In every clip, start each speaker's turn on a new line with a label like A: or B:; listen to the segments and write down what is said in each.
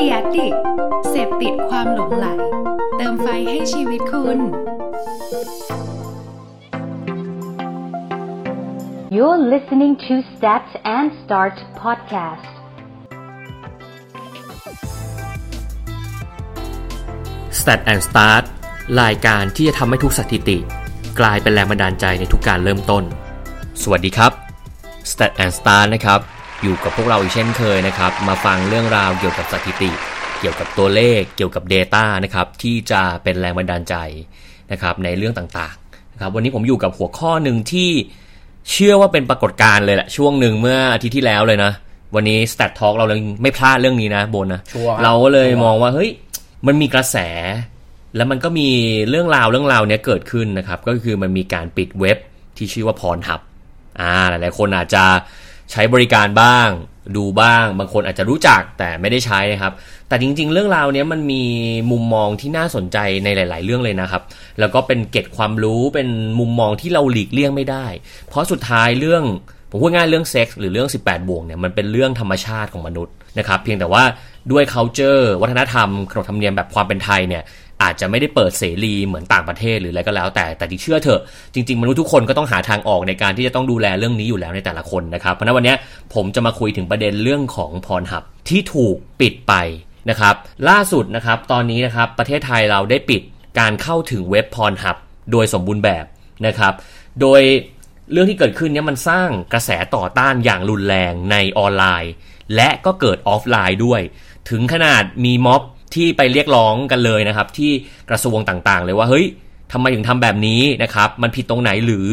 A: ดียดิเสพติดความหลงไหล เติมไฟให้ชีวิตคุณ
B: You're listening to Stat and Start podcast.
C: Stat and Start รายการที่จะทำให้ทุกสถิติ กลายเป็นแรงบันดาลใจในทุกการเริ่มต้น สวัสดีครับ Stat and Start นะครับ อยู่กับพวกเราอีกเช่นเคยนะครับ มาฟังเรื่องราวเกี่ยวกับสถิติ เกี่ยวกับตัวเลข เกี่ยวกับ Data นะครับที่จะเป็นแรงบันดาลใจนะครับในเรื่องต่างๆนะครับวันนี้ผมอยู่กับหัวข้อหนึ่งที่เชื่อว่าเป็นปรากฏการณ์เลยแหละช่วงหนึ่งเมื่ออาทิตย์ที่แล้วเลยนะ วันนี้ Stat Talk เราเลยไม่พลาดเรื่องนี้นะโบนนะ
D: ชัวร์ครับ
C: เราก็เลย
D: ชัวร์
C: มองว่าเฮ้ยมันมีกระแส แล้วมันก็มีเรื่องราวเรื่องราวเนี้ยเกิดขึ้นนะครับก็คือมันมีการปิดเว็บที่ชื่อว่าพรหับอ่าหลายๆคนอาจจะ ใช้บริการบ้าง ดูบ้าง บางคนอาจจะรู้จักแต่ไม่ได้ใช้นะครับ แต่จริง ๆ เรื่องราวเนี้ยมันมีมุมมองที่น่าสนใจในหลาย ๆ เรื่องเลยนะครับ แล้วก็เป็นเก็ดความรู้เป็นมุมมองที่เราหลีกเลี่ยงไม่ได้ เพราะสุดท้ายเรื่องผมพูดง่ายเรื่องเซ็กส์หรือเรื่อง 18 บวกเนี่ยมันเป็นเรื่องธรรมชาติของมนุษย์นะครับ เพียงแต่ว่าด้วย culture วัฒนธรรมขนบธรรมเนียมแบบความเป็นไทยเนี่ย อาจจะไม่ได้เปิดเสรีเหมือนต่างประเทศหรืออะไรก็แล้ว แต่แต่ที่เชื่อเถอะจริง ๆ มนุษย์ทุกคนก็ต้องหาทางออกในการที่จะต้องดูแลเรื่องนี้อยู่แล้วในแต่ละคนนะครับ เพราะนั้นวันนี้ผมจะมาคุยถึงประเด็นเรื่องของพรหับที่ถูกปิดไปนะครับ ล่าสุดนะครับตอนนี้นะครับประเทศไทยเราได้ปิดการเข้าถึงเว็บพรหับโดยสมบูรณ์แบบนะครับ โดยเรื่องที่เกิดขึ้นเนี่ยมันสร้างกระแสต่อต้านอย่างรุนแรงในออนไลน์ และก็เกิดออฟไลน์ด้วย ถึงขนาดมีม็อบ ที่ไปเรียกร้องกันเลยนะครับ ที่กระทรวงต่างๆ เลยว่าเฮ้ยทำไมถึงทำแบบนี้นะครับ มันผิดตรงไหนหรือ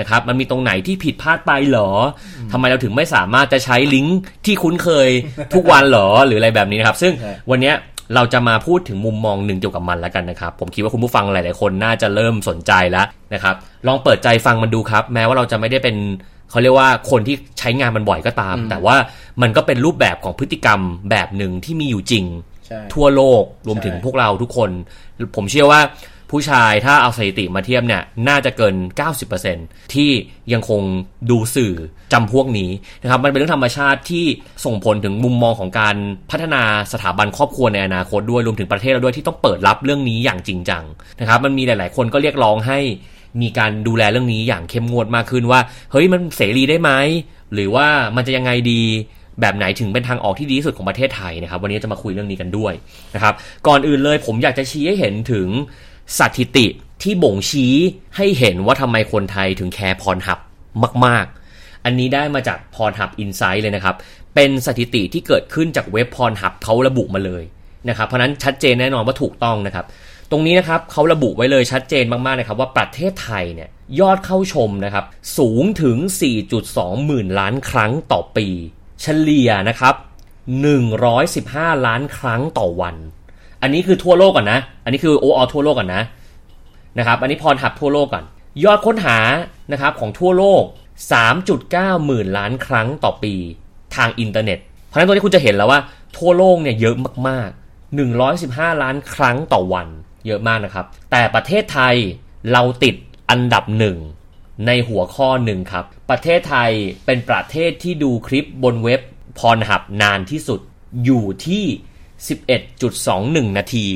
C: นะครับ มันมีตรงไหนที่ผิดพลาดไปเหรอทำไมเราถึงไม่สามารถจะใช้ลิงก์ที่คุ้นเคยทุกวันเหรอหรืออะไรแบบนี้นะครับ ซึ่ง
D: ใช่
C: วันเนี้ยเราจะมาพูดถึงมุมมองหนึ่งเกี่ยวกับมันแล้วกันนะครับ ผมคิดว่าคุณผู้ฟังหลาย ๆ คนน่าจะเริ่มสนใจแล้วนะครับ ลองเปิดใจฟังมันดูครับ แม้ว่าเราจะไม่ได้เป็นเขาเรียกว่าคนที่ใช้งานมันบ่อยก็ตาม แต่ว่ามันก็เป็นรูปแบบของพฤติกรรมแบบหนึ่งที่มีอยู่จริง
D: ใช่
C: ทั่วโลกรวมถึง
D: ใช่
C: พวกเราทุกคน ผมเชื่อว่าผู้ชายถ้าเอาสถิติมาเทียบเนี่ยน่าจะเกิน 90%ที่ยังคงดูสื่อจำพวกนี้นะครับมันเป็นเรื่องธรรมชาติที่ส่งผลถึงมุมมองของการพัฒนาสถาบันครอบครัวในอนาคตด้วยรวมถึงประเทศเราด้วยที่ต้องเปิดรับเรื่องนี้อย่างจริงจังนะครับมันมีหลาย ๆ คนก็เรียกร้องให้มีการดูแลเรื่องนี้อย่างเข้มงวดมากขึ้นว่า เฮ้ยมันเสรีได้ไหมหรือว่ามันจะยังไงดี แบบไหนถึงเป็นทางออกที่ดีที่สุดของประเทศไทยนะครับ วันนี้จะมาคุยเรื่องนี้กันด้วยนะครับ ก่อนอื่นเลยผมอยากจะชี้ให้เห็นถึงสถิติที่บ่งชี้ให้เห็นว่าทำไมคนไทยถึงแคร์พรหับมาก ๆ อันนี้ได้มาจากพรหับอินไซ h ์เลยนะครับ เป็นสถิติที่เกิดขึ้นจากเว็บพรหับเขาระบุมาเลยนะครับ เพราะฉะนั้นชัดเจนแน่นอนว่าถูกต้องนะครับ ตรงนี้นะครับเขาระบุไว้เลยชัดเจนมากๆนะครับว่าประเทศไทยเนี่ยยอดเข้าชมนะครับสูงถึง 4.2 หมื่นล้านครั้งต่อปี เฉลี่ยนะครับ115 ล้านครั้งต่อวัน อันนี้คือทั่วโลกก่อนนะ อันนี้คือโออทั่วโลกก่อนนะนะครับ อันนี้พรหับทั่วโลกก่อน ยอดค้นหานะครับของทั่วโลก 3.9 หมื่นล้านครั้งต่อปีทางอินเทอร์เน็ต เพราะฉะนั้นตัวนี้คุณจะเห็นแล้วว่าทั่วโลกเนี่ยเยอะมากๆ 115 ล้านครั้งต่อวัน เยอะมากนะครับ แต่ประเทศไทยเราติดอันดับหนึ่ง ในหัวข้อหนึ่งครับ ประเทศไทยเป็นประเทศที่ดูคลิปบนเว็บ Pornhub นานที่สุดอยู่ที่ 11.21 นาที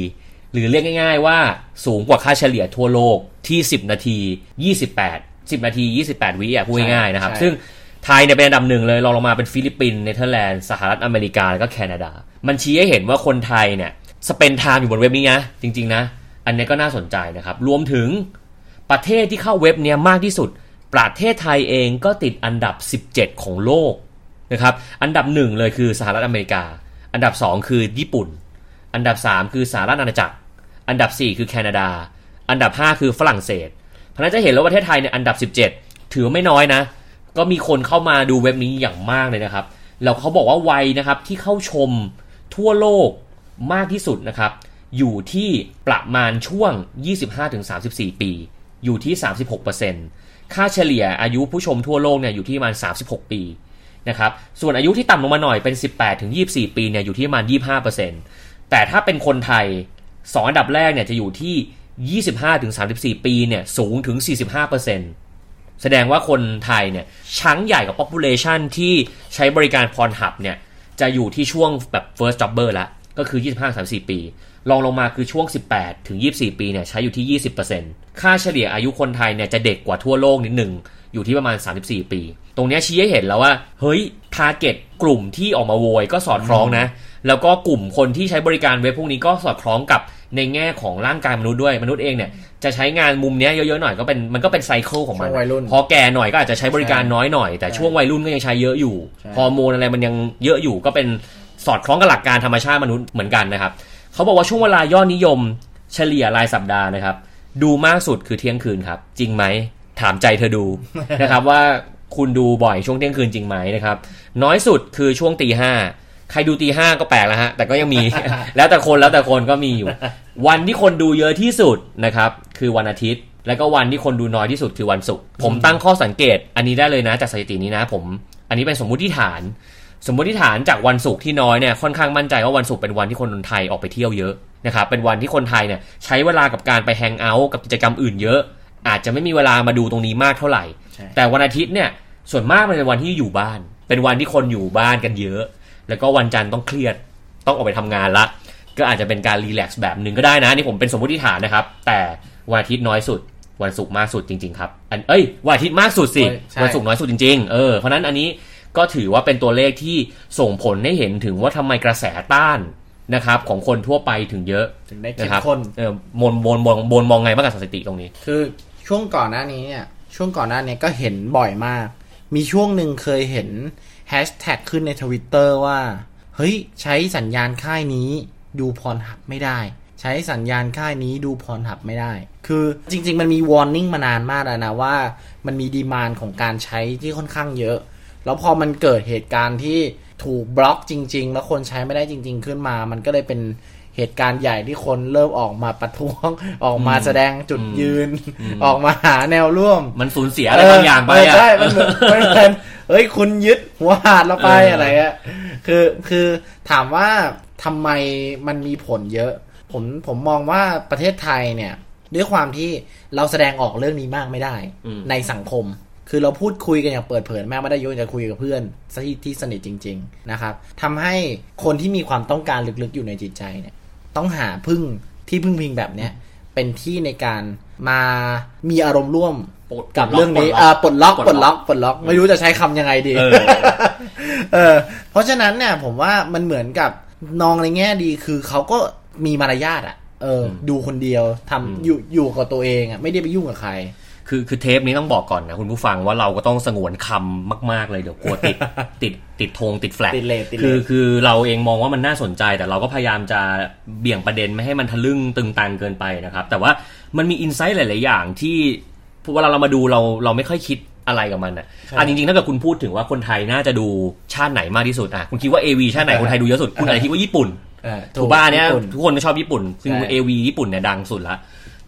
C: หรือเรียกง่ายๆว่าสูงกว่าค่าเฉลี่ยทั่วโลกที่ 10 นาที 28 10 นาที 28 วิอะพูดง่ายๆนะครับ
D: ใช่
C: ซึ่งไทยเนี่ยเป็นอันดับหนึ่งเลยรองลงมาเป็นฟิลิปปินส์เนเธอร์แลนด์สหรัฐอเมริกาแล้วก็แคนาดา มันชี้ให้เห็นว่าคนไทยเนี่ยสเปนไทม์อยู่บนเว็บนี้นะจริง ๆ นะ อันนี้ก็น่าสนใจนะครับ รวมถึง ประเทศที่เข้าเว็บเนี้ยมากที่สุด ประเทศไทยเองก็ติดอันดับ 17 ของโลกนะครับ อันดับหนึ่งเลยคือสหรัฐอเมริกา อันดับ 2 คือญี่ปุ่น อันดับ 3 คือสหรัฐอาณาจักร อันดับ 4 คือแคนาดา อันดับ 5 คือฝรั่งเศส เพราะนั้นจะเห็นแล้วว่าประเทศไทยเนี่ยอันดับ 17 ถือว่าไม่น้อยนะ ก็มีคนเข้ามาดูเว็บนี้อย่างมากเลยนะครับ แล้วเขาบอกว่าวัยนะครับที่เข้าชมทั่วโลกมากที่สุดนะครับ อยู่ที่ประมาณช่วง 25-34 ปี อยู่ที่ 36%ค่าเฉลี่ยอายุผู้ชมทั่วโลกเนี่ยอยู่ที่ประมาณ 36 ปีนะครับ ส่วนอายุที่ต่ำลงมาหน่อยเป็น 18-24 ปีเนี่ยอยู่ที่ประมาณ 25%แต่ถ้าเป็นคนไทย 2 อันดับแรกเนี่ยจะอยู่ที่ 25-34 ปีเนี่ยสูงถึง 45%แสดงว่าคนไทยเนี่ยชั้งใหญ่กับ population ที่ใช้บริการพรหับเนี่ยจะอยู่ที่ช่วงแบบ first jobber ล้ว ก็คือ 25-34 ปี รองลงมาคือช่วง 18 ถึง 24 ปีเนี่ยใช้อยู่ที่ 20%ค่าเฉลี่ยอายุคนไทยเนี่ยจะเด็กกว่าทั่วโลกนิดหนึ่งอยู่ที่ประมาณ 34 ปี ตรงเนี้ยชี้ให้เห็นแล้วว่า เฮ้ย ทาร์เก็ตกลุ่มที่ออกมาโวยก็สอดคล้องนะ แล้วก็กลุ่มคนที่ใช้บริการเว็บพวกนี้ก็สอดคล้องกับในแง่ของร่างกายมนุษย์ด้วย มนุษย์เองเนี่ยจะใช้งานมุมเนี้ยเยอะๆหน่อยก็เป็นมันก็เป็นไซเคิลของมัน
D: ช่วงวัยรุ่น
C: พอแก่หน่อยก็อาจจะใช้บริการน้อยหน่อย แต่ช่วงวัยรุ่นก็ยังใช้เยอะอยู่
D: ใช่
C: ฮอร์โมนอะไรมันยังเยอะอยู่ก็เป็น สอดคล้องกับหลักการธรรมชาติมนุษย์เหมือนกันนะครับเขาบอกว่าช่วงเวลายอดนิยมเฉลี่ยรายสัปดาห์นะครับ ดูมากสุดคือเที่ยงคืนครับ จริงไหมถามใจเธอดูนะครับว่าคุณดูบ่อยช่วงเที่ยงคืนจริงไหมนะครับ น้อยสุดคือช่วงตีห้าใครดูตีห้าก็แปลกแล้วฮะ แต่ก็ยังมี แล้วแต่คนแล้วแต่คนก็มีอยู่ วันที่คนดูเยอะที่สุดนะครับ คือวันอาทิตย์ แล้วก็วันที่คนดูน้อยที่สุดคือวันศุกร์ผมตั้งข้อสังเกต อันนี้ได้เลยนะจากสถิตินี้นะ ผม อันนี้เป็นสมมุติฐาน สมมติฐานจากวันศุกร์ที่น้อยเนี่ยค่อนข้างมั่นใจว่าวันศุกร์เป็นวันที่คนไทยออกไปเที่ยวเยอะนะครับเป็นวันที่คนไทยเนี่ยใช้เวลากับการไปแฮงเอาท์กับกิจกรรมอื่นเยอะ อาจจะไม่มีเวลามาดูตรงนี้มากเท่าไหร่
D: ใช่
C: แต่วันอาทิตย์เนี่ยส่วนมากมันเป็นวันที่อยู่บ้าน เป็นวันที่คนอยู่บ้านกันเยอะ แล้วก็วันจันทร์ต้องเครียดต้องออกไปทำงานละ ก็อาจจะเป็นการรีแลกซ์แบบหนึ่งก็ได้นะนี่ผมเป็นสมมติฐานนะครับ แต่วันอาทิตย์น้อยสุดวันศุกร์มากสุดจริง ๆ ครับ อันเอ้ยวันอาทิตย์มากสุดสิ
D: ใช่
C: วันศุกร์น้อยสุดจริงๆเออเพราะฉะนั้นอันนี้ ก็ถือว่าเป็นตัวเลขที่ส่งผลให้เห็นถึงว่าทำไมกระแสต้านนะครับของคนทั่วไปถึงเยอะ
D: ถึงได้เข้
C: นะ
D: ม
C: ครับ
D: ข้น
C: เออมนมนมนมนมองไงบ้างกับสถิติตรงนี้
D: คือช่วงก่อนหน้านี้เนี่ยช่วงก่อนหน้านี้ก็เห็นบ่อยมาก มีช่วงหนึ่งเคยเห็นแฮชแท็กขึ้นในทวิตเตอร์ว่า เฮ้ย ใช้สัญญาณค่ายนี้ดู Pornhub ไม่ได้ ใช้สัญญาณค่ายนี้ดู Pornhub ไม่ได้ คือจริง ๆ มันมี warning มานานมากแล้วนะว่า มันมี demand ของการใช้ที่ค่อนข้างเยอะ แล้วพอมันเกิดเหตุการณ์ที่ถูกบล็อกจริง ๆ แล้วคนใช้ไม่ได้จริง ๆ ขึ้นมา มันก็เลยเป็นเหตุการณ์ใหญ่ที่คนเริ่มออกมาประท้วง ออกมาแสดงจุดยืน ออกมาหาแนวร่วม
C: มันสูญเสียอะไรบางอย่างไป
D: เออ
C: อะ
D: ใช่มันเหมือนมันเหมือนเอ้ยคุณยึดหัวหาดเราไป
C: เอออ
D: อะไรเงี้ยคือคือถามว่าทำไมมันมีผลเยอะ ผมผมมองว่าประเทศไทยเนี่ย ด้วยความที่เราแสดงออกเรื่องนี้มากไม่ได้ ในสังคม คือเราพูดคุยกันอย่างเปิดเผยแม้ไม่ได้ยกจะคุยกับเพื่อนที่ที่สนิทจริง ๆนะครับทำให้คนที่มีความต้องการลึกๆอยู่ในจิตใจเนี่ย ต้องหาพึ่งที่พึ่งพิงแบบเนี้ยเป็นที่ในการมามีอารมณ์ร่วม
C: ปลด
D: กับเรื่องนี้
C: ปลดล็อก
D: อ่าปลดล็อก
C: ป
D: ป
C: ล
D: ล
C: ด
D: ด
C: ล็
D: ล็
C: อ
D: อกกปลดล็อก ไม่รู้จะใช้คำยังไงดี
C: เออ
D: เออเพราะฉะนั้นเนี่ยผมว่ามันเหมือนกับนองในแง่ดีคือเขาก็มีมารยาทอะ เออ ดูคนเดียวทำอยู่อยู่กับตัวเองอะไม่ได้ไปยุ่งกับใคร
C: คือคือเทปนี้ต้องบอกก่อนนะคุณผู้ฟังว่าเราก็ต้องสงวนคำมาก ๆ เลยเดี๋ยวกลัวติดติดติดธงติด flag
D: ติดเรทติดเลท
C: คือคือเราเองมองว่ามันน่าสนใจ แต่เราก็พยายามจะเบี่ยงประเด็นไม่ให้มันทะลึ่งตึงตังเกินไปนะครับ แต่ว่ามันมี insight หลาย ๆ อย่างที่เวลาเรามาดูเราเราไม่ค่อยคิดอะไรกับมันอะอะจริงๆถ้าเกิดคุณพูดถึงว่าคนไทยน่าจะดูชาติไหนมากที่สุดอะคุณคิดว่า AV ชาติไหนคนไทยดูเยอะสุดคุณอาจจะคิดว่าญี่ปุ่น
D: เออ
C: ถูกบ้านเนี้ย
D: ญี่ปุ่น
C: ทุกคนก็ชอบญี่ปุ่น ซึ่ง
D: ใช่
C: AV ญี่ปุ่นเนี่ยดังสุดละ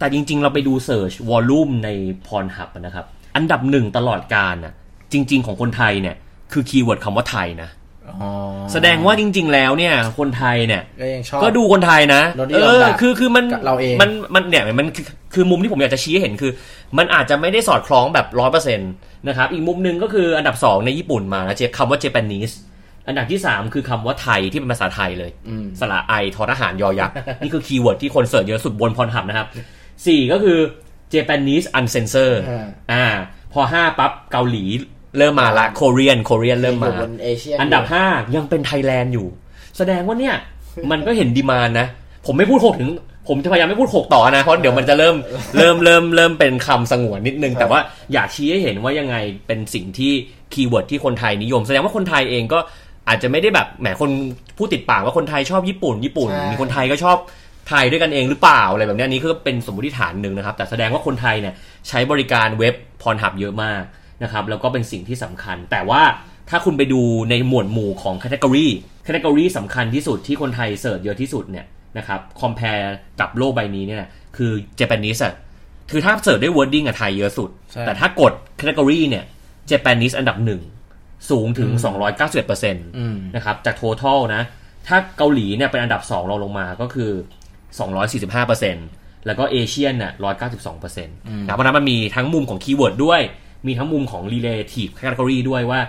C: แต่จริง ๆ เราไปดู search volume ใน Pornhub นะครับ อันดับหนึ่งตลอดกาลน่ะจริง ๆ ของคนไทยเนี่ย คือ keyword คำว่าไทยนะ
D: อ๋อ
C: แสดงว่าจริง ๆ แล้วเนี่ย คนไทยเนี่ย
D: ก็ยังชอบ
C: ก็ดูคนไทยนะ
D: รสนิ
C: เอย
D: ม
C: อ
D: แบบ
C: คือคือมัน
D: กับเราเอง
C: มันมันเนี่ยมันคือคือมุมที่ผมอยากจะชี้ให้เห็นคือ มันอาจจะไม่ได้สอดคล้องแบบร้อยเปอร์เซ็นต์นะครับ อีกมุมหนึ่งก็คืออันดับสองในญี่ปุ่นมานะเจคำว่า Japanese อันดับที่สามคือคำว่าไทยที่เป็นภาษาไทยเลยสระไอทอทหารยอยักษ์นี่คือ keyword ที่คน search เยอะสุดบน Pornhub นะครับ สี่ก็คือ Japanese Uncensored
D: อ่า
C: อ่าพอห้าปั๊บเกาหลีเริ่มมาละ Korean Korean เริ่มมา
D: อยู่บนเอเชีย
C: อันดับ 5 ยังเป็นไทยแลนด์อยู่ แสดงว่าเนี่ย มันก็เห็น demand นะ ผมไม่พูดหกถึง ผมจะพยายามไม่พูดหกต่อนะ เพราะเดี๋ยวมันจะเริ่มเริ่มเริ่มเริ่มเป็นคำสงวนนิดนึง แต่ว่าอยากชี้ให้เห็นว่ายังไงเป็นสิ่งที่ keyword ที่คนไทยนิยม แสดงว่าคนไทยเองก็อาจจะไม่ได้แบบแหมคนพูดติดปากว่าคนไทยชอบญี่ปุ่น ญี่ปุ่น
D: ใช่
C: มีคนไทยก็ชอบ ไทยด้วยกันเองหรือเปล่าอะไรแบบเนี้ยอันนี้คือเป็นสมมติฐานหนึ่งนะครับ แต่แสดงว่าคนไทยเนี่ยใช้บริการเว็บ Pornhub เยอะมากนะครับแล้วก็เป็นสิ่งที่สำคัญ แต่ว่าถ้าคุณไปดูในหมวดหมู่ของ category category สำคัญที่สุดที่คนไทย search เยอะที่สุดเนี่ยนะครับ compare กับโลกใบนี้เนี่ยคือ Japanese อะคือถ้า search ด้วย wording อะไทยเยอะสุด
D: ใช่
C: แต่ถ้ากด category เนี่ย Japanese อันดับหนึ่งสูงถึง 291%นะครับจาก total นะ ถ้าเกาหลีเนี่ยเป็นอันดับ 2 รองลงมาก็คือ 245%แล้วก็ Asian เนี่ย192%นะเพราะฉะนั้นมันมีทั้งมุมของ keyword ด้วย มีทั้งมุมของ relative category ด้วยว่า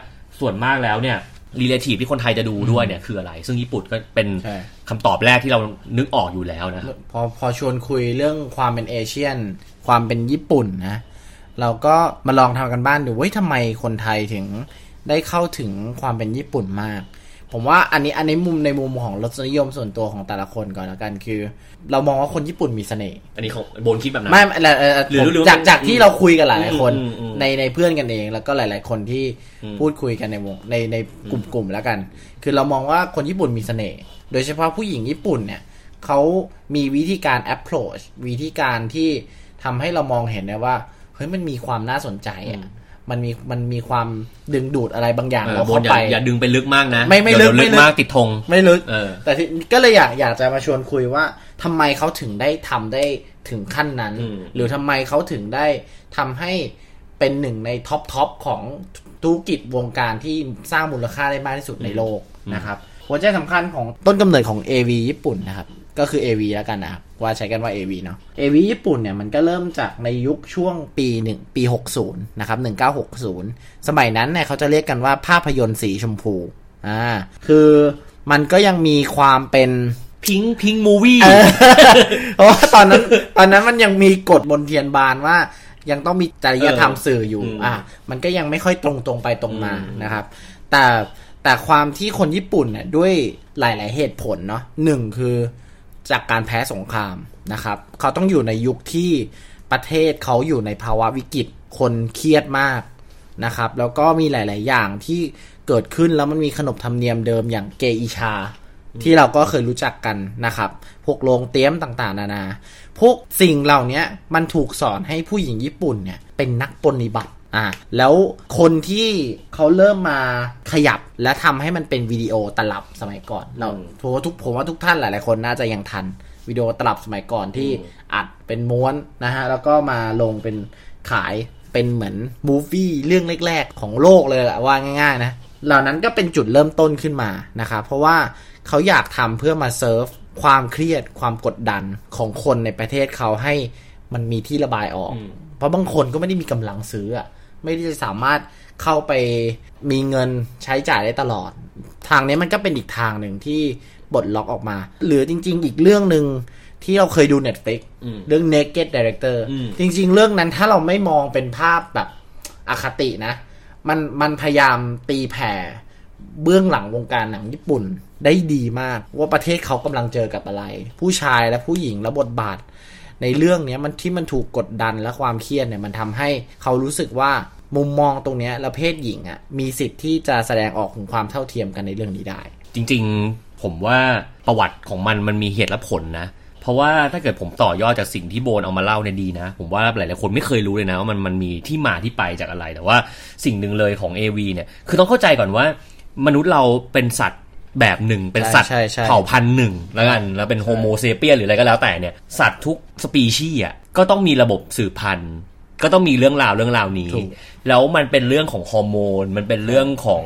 C: ส่วนมากแล้วเนี่ย relative ที่คนไทยจะดูด้วยเนี่ยคืออะไร ซึ่งญี่ปุ่นก็เป็น
D: ใช่
C: คำตอบแรกที่เรานึกออกอยู่แล้วนะ
D: พอพอชวนคุยเรื่องความเป็น Asian ความเป็นญี่ปุ่นนะเราก็มาลองทำการบ้านดูว่าทำไมคนไทยถึงได้เข้าถึงความเป็นญี่ปุ่นมาก ผมว่าอันนี้อันนี้มุมในมุมของรสนิยมส่วนตัวของแต่ละคนก่อนแล้วกันคือ เรามองว่าคนญี่ปุ่นมีเสน่ห์
C: อันนี้ของโบนคิดแบบนั้น
D: ไม่เอ่อเอ่อ
C: หรือ
D: ผม
C: หรือ
D: จากจากที่เราคุยกันหลายๆคน
C: อืมอืม
D: ในในเพื่อนกันเอง แล้วก็หลาย ๆ คนที่
C: อืม
D: พูดคุยกันในวงในในกลุ่มกลุ่มแล้วกัน คือเรามองว่าคนญี่ปุ่นมีเสน่ห์โดยเฉพาะผู้หญิงญี่ปุ่นเนี่ยเขามีวิธีการ approach วิธีการที่ทำให้เรามองเห็นได้ว่าเฮ้ยมันมีความน่าสนใจอะ มันมีมันมีความดึงดูดอะไรบางอย่าง
C: เออ
D: เรา
C: โบน
D: เข้า
C: อย่า
D: ไป
C: อย่าดึงไปลึกมากนะ
D: ไม่ไม่
C: เดี๋ยว
D: ลึก
C: เดี๋ยว
D: ไม่ลึก
C: มากติดธง
D: ไม่ลึก
C: เออ
D: แต่ที่ก็เลยอยากอยากจะมาชวนคุยว่าทำไมเขาถึงได้ทำได้ถึงขั้นนั้น
C: อืม
D: หรือทำไมเขาถึงได้ทำให้เป็นหนึ่งใน top top ของธุรกิจวงการที่สร้างมูลค่าได้มากที่สุดในโลกนะครับหัวใจสำคัญของต้นกำเนิดของ AV ญี่ปุ่นนะครับ ก็คือ AV แล้วกันนะครับว่าใช้กันว่า AV เนาะ AV ญี่ปุ่นเนี่ยมันก็เริ่มจากในยุคช่วงปีหนึ่งปี 60 นะครับ 1960 สมัยนั้นเนี่ยเขาจะเรียกกันว่าภาพยนตร์สีชมพูอ่าคือมันก็ยังมีความเป็น
C: พิงพิงมูวี่
D: เออเพราะว่าตอนนั้นตอนนั้นมันยังมีกฎบนเทียนบานว่ายังต้องมีจริยธรรมสื่ออยู่
C: อืม
D: อะมันก็ยังไม่ค่อยตรงตรงไปตรงมา
C: อืม
D: นะครับ แต่แต่ความที่คนญี่ปุ่นเนี่ยด้วยหลาย ๆ เหตุผลเนาะหนึ่งคือ จากการแพ้สงครามนะครับ เขาต้องอยู่ในยุคที่ประเทศเขาอยู่ในภาวะวิกฤตคนเครียดมากนะครับ แล้วก็มีหลาย ๆ อย่างที่เกิดขึ้นแล้วมันมีขนบธรรมเนียมเดิมอย่างเกอิชา ที่เราก็เคยรู้จักกันนะครับ พวกโรงเตี้ยมต่างๆ นานา พวกสิ่งเหล่านี้มันถูกสอนให้ผู้หญิงญี่ปุ่นเนี่ยเป็นนักปฏิบัติ อ่าแล้วคนที่เขาเริ่มมาขยับและทำให้มันเป็นวิดีโอตลับสมัยก่อน เรา
C: อืม
D: ผมว่าทุกผมว่าทุกท่านหลายๆคนน่าจะยังทันวิดีโอตลับสมัยก่อนที่อัดเป็นม้วนนะฮะแล้วก็มาลงเป็นขายเป็นเหมือนมูฟวี่เรื่องแรกๆ ของโลกเลยแหละว่าง่ายๆนะเหล่านั้นก็เป็นจุดเริ่มต้นขึ้นมานะครับเพราะว่าเขาอยากทำเพื่อมาเซิร์ฟความเครียดความกดดันของคนในประเทศเขาให้มันมีที่ระบายออก
C: อืม
D: เพราะบางคนก็ไม่ได้มีกำลังซื้ออะ ไม่ได้สามารถเข้าไปมีเงินใช้จ่ายได้ตลอด ทางนี้มันก็เป็นอีกทางหนึ่งที่บดล็อกออกมา หรือจริง ๆ อีกเรื่องหนึ่งที่เราเคยดู Netflix
C: อืม
D: เรื่อง Naked Director
C: อืม
D: จริง ๆ เรื่องนั้นถ้าเราไม่มองเป็นภาพแบบอคตินะ มันมันพยายามตีแผ่เบื้องหลังวงการหนังญี่ปุ่นได้ดีมาก ว่าประเทศเขากำลังเจอกับอะไร ผู้ชายและผู้หญิงและบทบาท ในเรื่องนี้มันที่มันถูกกดดันและความเครียดเนี่ยมันทำให้เขารู้สึกว่ามุมมองตรงนี้แล้วเพศหญิงอะ่ะมีสิทธิ์ที่จะแสดงออกถึงความเท่าเทียมกันในเรื่องนี้ได้
C: จริงๆผมว่าประวัติของมันมันมีเหตุและผลนะเพราะว่าถ้าเกิดผมต่อยอดจากสิ่งที่โบนเอามาเล่าเนี่ยดีนะ ผมว่าหลายๆคนไม่เคยรู้เลยนะว่ามันมันมีที่มาที่ไปจากอะไรแต่ว่าสิ่งหนึ่งเลยของ AV เนี่ยคือต้องเข้าใจก่อนว่ามนุษย์เราเป็นสัตว์ แบบหนึ่ง เป็นสัตว์
D: ใช่ใช่
C: เผ่าพันธุ์หนึ่งแล้วกันแล้วเป็น Homo sapien หรืออะไรก็แล้วแต่เนี่ยสัตว์ทุกสปีชีส์อะก็ต้องมีระบบสืบพันธุ์ก็ต้องมีเรื่องราวเรื่องราวนี้
D: ถูก
C: แล้วมันเป็นเรื่องของฮอร์โมน มันเป็นเรื่องของ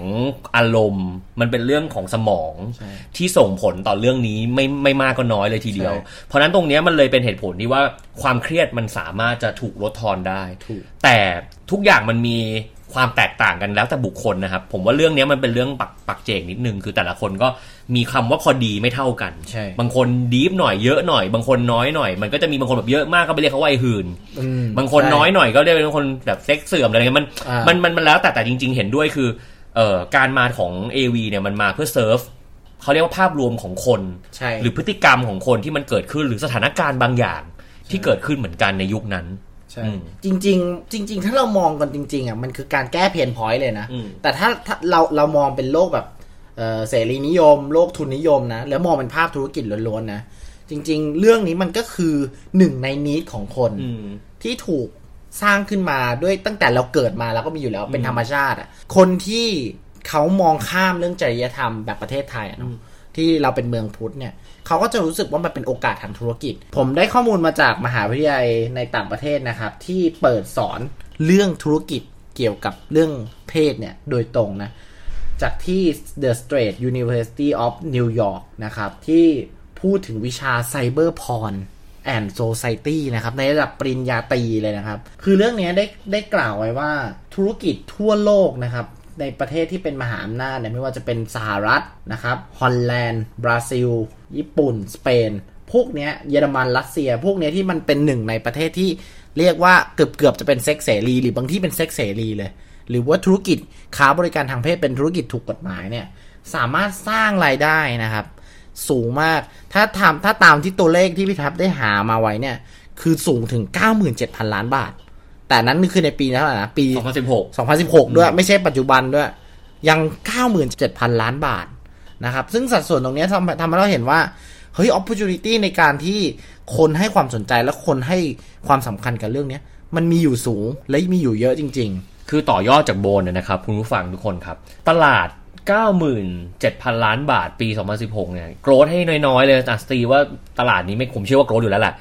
C: อารมณ์ มันเป็นเรื่องของสมอง
D: ใช่
C: ที่ส่งผลต่อเรื่องนี้ไม่ไม่มากก็น้อยเลยทีเดียว
D: ใช่
C: เพราะฉะนั้นตรงเนี้ยมันเลยเป็นเหตุผลที่ว่าความเครียดมันสามารถจะถูกลดทอนได้
D: ถูก
C: แต่ทุกอย่างมันมี ความแตกต่างกันแล้วแต่บุคคลนะครับ ผมว่าเรื่องเนี้ยมันเป็นเรื่องปักปักเจกนิดนึง คือแต่ละคนก็มีคำว่าพอดีไม่เท่ากัน
D: ใช่
C: บางคนดีฟหน่อยเยอะหน่อย บางคนน้อยหน่อย มันก็จะมีบางคนแบบเยอะมากก็ไปเรียกเขาว่าไอ้หืน
D: อืม
C: บางคน
D: ใช่
C: น้อยหน่อยก็เรียกเป็นคนแบบเซ็กเสื่อมอะไรเงี้ยมัน
D: อ่า
C: มัน มันมันแล้วแต่แต่จริง ๆ เห็นด้วยคือเอ่อการมาของ AV เนี่ยมันมาเพื่อเซิร์ฟเขาเรียกว่าภาพรวมของคน
D: ใช่
C: หรือพฤติกรรมของคนที่มันเกิดขึ้นหรือสถานการณ์บางอย่างที่เกิดขึ้นเหมือนกันในยุคนั้น
D: ใช่
C: อืม
D: จริงๆจริง ๆ ถ้าเรามองกันจริง ๆอะมันคือการแก้เพนพอยต์เลยนะ
C: อืม
D: แต่ถ้าถ้าเราเรามองเป็นโลกแบบเอ่อเสรีนิยม โลกทุนนิยมนะ แล้วมองเป็นภาพธุรกิจล้วนๆนะ จริง ๆ เรื่องนี้มันก็คือหนึ่งในนิดของคน
C: อืม
D: ที่ถูกสร้างขึ้นมาด้วยตั้งแต่เราเกิดมาแล้วก็มีอยู่แล้วเป็นธรรมชาติอะคนที่เขามองข้ามเรื่องจริยธรรมแบบประเทศไทยอะเนาะที่เราเป็นเมืองพุทธเนี่ย เขาก็จะรู้สึกว่ามันเป็นโอกาสทางธุรกิจ ผมได้ข้อมูลมาจากมหาวิทยาลัยในต่างประเทศนะครับ ที่เปิดสอนเรื่องธุรกิจเกี่ยวกับเรื่องเพศเนี่ยโดยตรงนะ จากที่ The Straight University of New York นะครับ ที่พูดถึงวิชา Cyber Porn and Society นะครับ ในระดับปริญญาตรีเลยนะครับ คือเรื่องนี้ได้ได้กล่าวไว้ว่าธุรกิจทั่วโลกนะครับ ในประเทศที่เป็นมหาอำนาจเนี่ยไม่ว่าจะเป็นสหรัฐนะครับฮอลแลนด์ บราซิล ญี่ปุ่น สเปน พวกเนี้ยเยอรมันรัสเซีย พวกเนี้ยที่มันเป็นหนึ่งในประเทศที่เรียกว่าเกือบเกือบๆจะเป็นเซ็กซ์เสรี หรือบางที่เป็นเซ็กซ์เสรีเลย หรือว่าธุรกิจค้าบริการทางเพศเป็นธุรกิจถูกกฎหมายเนี่ยสามารถสร้างรายได้นะครับ สูงมากถ้าทำถ้าตามที่ตัวเลขที่พี่ทับได้หามาไว้เนี่ยคือสูงถึง 97,000 ล้านบาท แต่นั้นนี่คือในปีเท่าไหร่นะปี
C: 2016
D: 2016 ด้วยไม่ใช่ปัจจุบันด้วย ยัง 97,000 ล้านบาทนะครับ ซึ่งสัดส่วนตรงเนี้ยทำทำให้เราเห็นว่า เฮ้ย opportunity ในการที่คนให้ความสนใจและคนให้ความสำคัญกับเรื่องเนี้ยมันมีอยู่สูงและมีอยู่เยอะจริง
C: คือต่อยอดจากโบนเนยนะครับ คุณผู้ฟังทุกคนครับ ตลาด 97,000 ล้านบาทปี 2016 เนี่ยโกรธให้น้อย ๆ เลยอะสตีว่าตลาดนี้ไม่ผมเชื่อว่าโกรธอยู่แล้วแหละ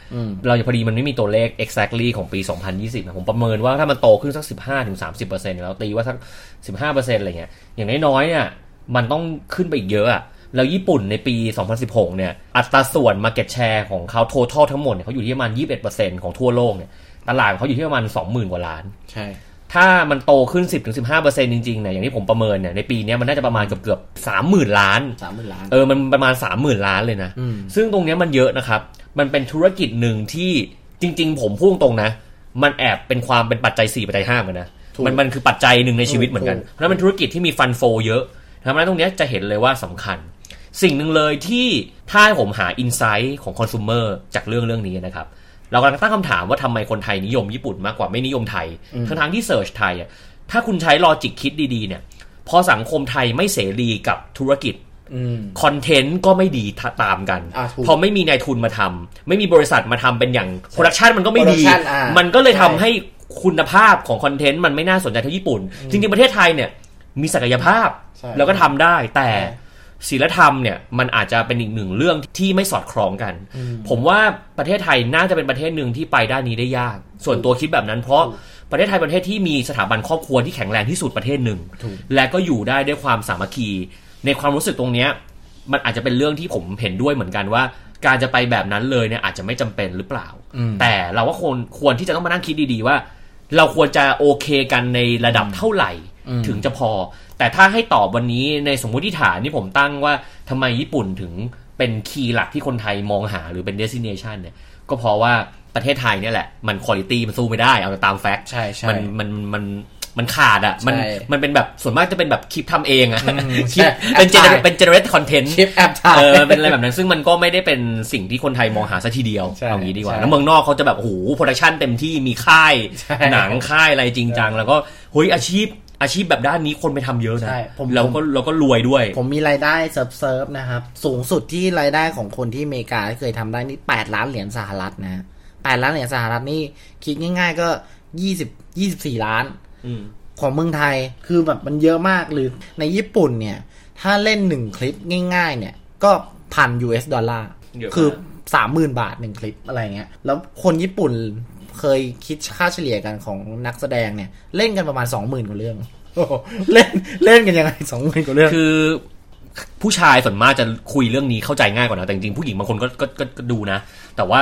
C: เราพอดีมันไม่มีตัวเลข exactly ของปี 2020นะผมประเมินว่าถ้ามันโตขึ้นสัก 15-30%แล้วตีว่าสัก 15%อะไรเงี้ยอย่างน้อยๆเนี่ยมันต้องขึ้นไปอีกเยอะอะแล้วญี่ปุ่นในปี 2016 เนี่ย อัตราส่วน market share ของเขา total ทั้งหมดเนี่ยเขาอยู่ที่ประมาณ 21%ของทั่วโลกเนี่ย ตลาดของเขาอยู่ที่ประมาณ 20,000 กว่าล้าน
D: ๆใช่
C: ถ้ามันโตขึ้น 10-15%จริงๆเนี่ยอย่างที่ผมประเมินเนี่ยในปีเนี้ยมันน่าจะประมาณเกือบเกือบสามหมื่นล้าน
D: 30,000ล้าน
C: เออ มันประมาณ30,000ล้านเลยนะ
D: อืม
C: ซึ่งตรงเนี้ยมันเยอะนะครับ มันเป็นธุรกิจหนึ่งที่จริง ๆ ผมพูดตรงๆนะ มันแอบเป็นความเป็นปัจจัย 4 ปัจจัย5เหมือนกันนะ
D: ถูก
C: มันมันคือปัจจัยหนึ่งในชีวิตเหมือนกัน
D: ถูก
C: เพราะฉะนั้นเป็นธุรกิจที่มี fund flow เยอะทำให้ตรงเนี้ยจะเห็นเลยว่าสำคัญ สิ่งหนึ่งเลยที่ถ้าให้ผมหา insight ของคอน sumer จากเรื่องเรื่องนี้นะครับ เรากำลังตั้งคำถามว่าทำไมคนไทยนิยมญี่ปุ่นมากกว่าไม่นิยมไทย ทั้งๆที่ search ไทยอะถ้าคุณใช้ logic คิดดีๆเนี่ย พอสังคมไทยไม่เสรีกับธุรกิจ
D: อืม
C: content ก็ไม่ดีตามกัน
D: อะถูก
C: พอไม่มีนายทุนมาทำไม่มีบริษัทมาทำเป็นอย่าง production มันก็ไม่ดี
D: Production อะ
C: มันก็เลยทำ
D: ใช่
C: ให้คุณภาพของ content มันไม่น่าสนใจเท่าญี่ปุ่น จริงๆ ประเทศไทยเนี่ยมีศักยภาพ
D: ใช่
C: แล้วก็ทำได้แต่
D: ใช่
C: ศีลธรรมเนี่ยมันอาจจะเป็นอีกหนึ่งเรื่องที่ไม่สอดคล้องกัน ผมว่าประเทศไทยน่าจะเป็นประเทศหนึ่งที่ไปด้านนี้ได้ยาก ส่วนตัวคิดแบบนั้นเพราะประเทศไทยเป็นประเทศที่มีสถาบันครอบครัวที่แข็งแรงที่สุดประเทศหนึ่ง
D: ถูก
C: และก็อยู่ได้ด้วยความสามัคคี ในความรู้สึกตรงเนี้ยมันอาจจะเป็นเรื่องที่ผมเห็นด้วยเหมือนกันว่า การจะไปแบบนั้นเลยเนี่ยอาจจะไม่จำเป็นหรือเปล่า แต่เราว่าควรควรที่จะต้องมานั่งคิดดีๆว่า เราควรจะโอเคกันในระดับเท่าไหร่ ถึงจะพอ แต่ถ้าให้ตอบวันนี้ในสมมุติฐานที่ผมตั้งว่าทำไมญี่ปุ่นถึงเป็นคีย์หลักที่คนไทยมองหาหรือเป็น destination เนี่ย ก็เพราะว่าประเทศไทยเนี่ยแหละ มันคุณ i t y มันสู้ไม่ได้ เอาตาม fact
D: ใช่ใช่
C: มันมันมันมันขาดอะ มัน
D: ใช่
C: มันเป็นแบบส่วนมากจะเป็นแบบคลิปทำเองอะ
D: อืม
C: คลิป
D: ใช่
C: เป็น
D: แอปถ่าย
C: generate เป็น generate content
D: คลิปแอบถ่าย
C: เออเป็นอะไรแบบนั้น ซึ่งมันก็ไม่ได้เป็นสิ่งที่คนไทยมองหาซะทีเดียว
D: ใช่
C: เอางี้ดีกว่า
D: ใช่
C: แล้วเมืองนอกเขาจะแบบโอ้โห production เต็มที่มีค่าย
D: ใช่
C: หนังค่ายอะไรจริงจัง แล้วก็เฮ้ยอาชีพ อาชีพแบบด้านนี้คนไปทำเยอะนะ
D: ใช่ผม
C: แล้วก็เราก็รวยด้วย
D: ผมมีรายได้ search search นะครับ สูงสุดที่รายได้ของคนที่อเมริกาที่เคยทำได้นี่แปดล้านเหรียญสหรัฐนะแปดล้านเหรียญสหรัฐนี่คิดง่าย ๆ ก็ยี่สิบยี่สิบสี่ล้าน
C: อืม
D: ของเมืองไทยคือแบบมันเยอะมากหรือในญี่ปุ่นเนี่ย ถ้าเล่นหนึ่งคลิปง่าย ๆ เนี่ย ก็พัน US ดอลลาร์
C: เยอะมาก
D: คือสามหมื่นบาทหนึ่งคลิปอะไรเงี้ย แล้วคนญี่ปุ่น เคยคิดค่าเฉลี่ยกันของนักแสดงเนี่ย เล่นกันประมาณสองหมื่นกว่าเรื่องเล่นเล่นกันยังไงสองหมื่นกว่าเรื่อง
C: คือ ผู้ชายส่วนมากจะคุยเรื่องนี้เข้าใจง่ายกว่านะแต่จริงๆผู้หญิงบางคนก็ก็ก็ก็ดูนะ แต่ว่า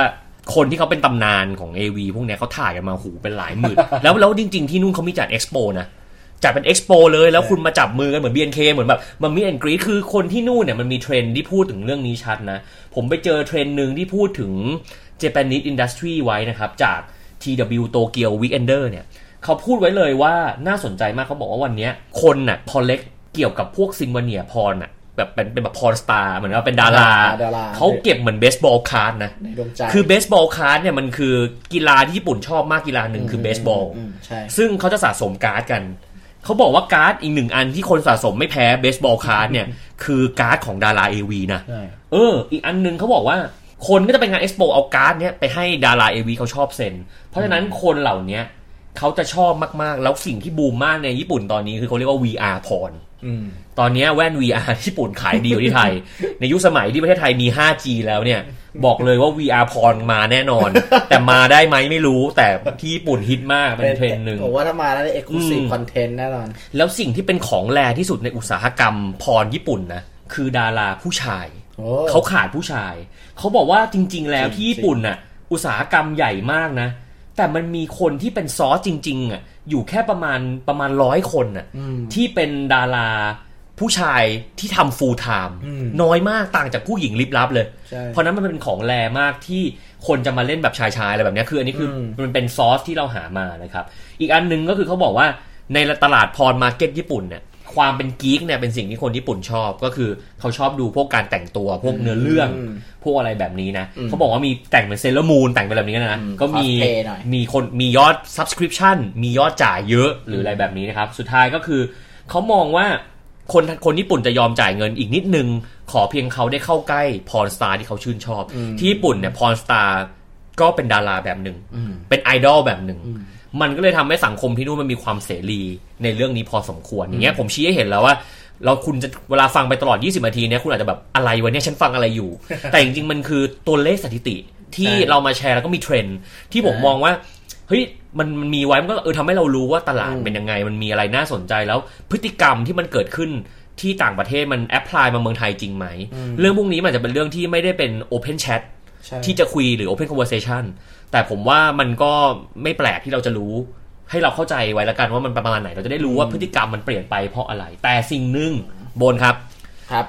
C: คนที่เขาเป็นตำนานของ AV พวกเนี้ยเขาถ่ายกันมาหูเป็นหลายหมื่นแล้วแล้วจริง ๆที่นู่นเขามีจัดเอ็กซ์โปนะจัดเป็นเอ็กซ์โปเลยแล้วคุณมาจับมือกันเหมือน BNK เหมือนแบบมันมีแอนกรีคือคนที่นู่นเนี่ยมันมีเทรนด์ที่พูดถึงเรื่องนี้ชัดนะ ผมไปเจอเทรนด์หนึ่งที่พูดถึง Japanese Industry ไว้นะครับ จาก TW Tokyo Weekender เนี่ยเขาพูดไว้เลยว่าน่าสนใจมากเขาบอกว่าวันเนี้ยคนน่ะ collect เกี่ยวกับพวกซิงวาเนีย porn น่ะแบบเป็นเป็นแบบ porn star เหมือนว่าเป็นดารา
D: ดารา
C: เขาเก็บเหมือน baseball card นะ
D: ในดวงใจ
C: คือ baseball card เนี่ยมันคือกีฬาที่ญี่ปุ่นชอบมากกีฬาหนึ่งคือเบสบอล อื
D: มใช่
C: ซึ่งเขาจะสะสมการ์ดกัน เขาบอกว่าการ์ดอีกหนึ่งอันที่คนสะสมไม่แพ้ baseball card เนี่ย คือการ์ดของดารา AV นะ
D: ใช่
C: เออ อีกอันหนึงเขาบอกว่า คนก็จะไปงานเอ็กซ์โปเอาการ์ดเนี้ยไปให้ดารา AV เขาชอบเซ็น เพราะฉะนั้นคนเหล่าเนี้ยเขาจะชอบมากๆ แล้วสิ่งที่บูมมากในญี่ปุ่นตอนนี้คือเขาเรียกว่า VR พร
D: อืม
C: ตอนเนี้ยแว่น VR ที่ญี่ปุ่นขายดีอยู่ที่ไทย ในยุคสมัยที่ประเทศไทยมี 5G แล้วเนี่ย บอกเลยว่า VR พรมาแน่นอน แต่มาได้ไหมไม่รู้แต่ที่ญี่ปุ่นฮิตมากเป็นเทรนด์หนึ่ง
D: ผมว่าถ้ามาแล้วเอ็กซ์คลูซีฟ
C: อืม
D: คอนเทนต์แน่นอน
C: แล้วสิ่งที่เป็นของแรที่สุดในอุตสาหกรรมพรญี่ปุ่นนะคือดาราผู้ชาย
D: โอ้
C: เขาขาดผู้ชาย เขาบอกว่าจริง ๆ แล้ว
D: จริง
C: ที่ญี่ปุ่นน่ะ อุตสาหกรรมใหญ่มากนะ แต่มันมีคนที่เป็นซอสจริง ๆ อะ อยู่แค่ประมาณประมาณร้อยคนอะที่เป็นดาราผู้ชายที่ทำ full-time น้อยมากต่างจากผู้หญิงลิบลับเลย
D: ใช่
C: เพราะนั้นมันเป็นของ rare มากที่คนจะมาเล่นแบบชายๆอะไรแบบเนี้ยคืออันนี้คืออมันเป็นซอสที่เราหามานะครับ อีกอันหนึงก็คือเขาบอกว่าในตลาด porn market ญี่ปุ่นเนี่ย ความเป็น geek เนี่ยเป็นสิ่งที่คนญี่ปุ่นชอบก็คือเขาชอบดูพวกการแต่งตัวพวกเนื้อเรื่อง พวกอะไรแบบนี้นะเขาบอกว่ามีแต่งเป็นเซเลอร์มูนแต่งเป็นแบบนี้นะก็มี
D: cosplay หน่อย
C: มีคนมียอด subscription มียอดจ่ายเยอะหรืออะไรแบบนี้นะครับ สุดท้ายก็คือเขามองว่าคนคนญี่ปุ่นจะยอมจ่ายเงินอีกนิดนึง ขอเพียงเขาได้เข้าใกล้ porn star ที่เขาชื่นชอบ ที่ญี่ปุ่นเนี่ย porn star ก็เป็นดาราแบบหนึ่งเป็นไอดอลแบบหนึ่ง มันก็เลยทำให้สังคมที่นู่นมันมีความเสรีในเรื่องนี้พอสมควรอย่างเงี้ยผมชี้ให้เห็นแล้วว่าเราคุณจะเวลาฟังไปตลอด 20 นาทีเนี่ยคุณอาจจะแบบอะไรวะเนี่ยฉันฟังอะไรอยู่ แต่จริงๆ มันคือตัวเลขสถิติที่
D: ใช่
C: เรามาแชร์แล้วก็มีเทรนด์ที่ผม
D: ใช่
C: มองว่าเฮ้ยมันมันมีไว้มันก็เออทำให้เรารู้ว่าตลาดเป็นยังไง มันมีอะไรน่าสนใจแล้ว พฤติกรรมที่มันเกิดขึ้นที่ต่างประเทศมันแอพพลายมาเมืองไทยจริงไหม เรื่องพวกนี้มันอาจจะเป็นเรื่องที่ไม่ได้เป็น Open Chat
D: ใช่
C: ที่ จะคุยหรือ Open Conversation แต่ผมว่ามันก็ไม่แปลกที่เราจะรู้ ให้เราเข้าใจไว้แล้วกันว่ามันประมาณไหน เราจะได้รู้ว่าพฤติกรรมมันเปลี่ยนไปเพราะอะไร แต่สิ่งหนึ่งโบนครับ
D: ครับ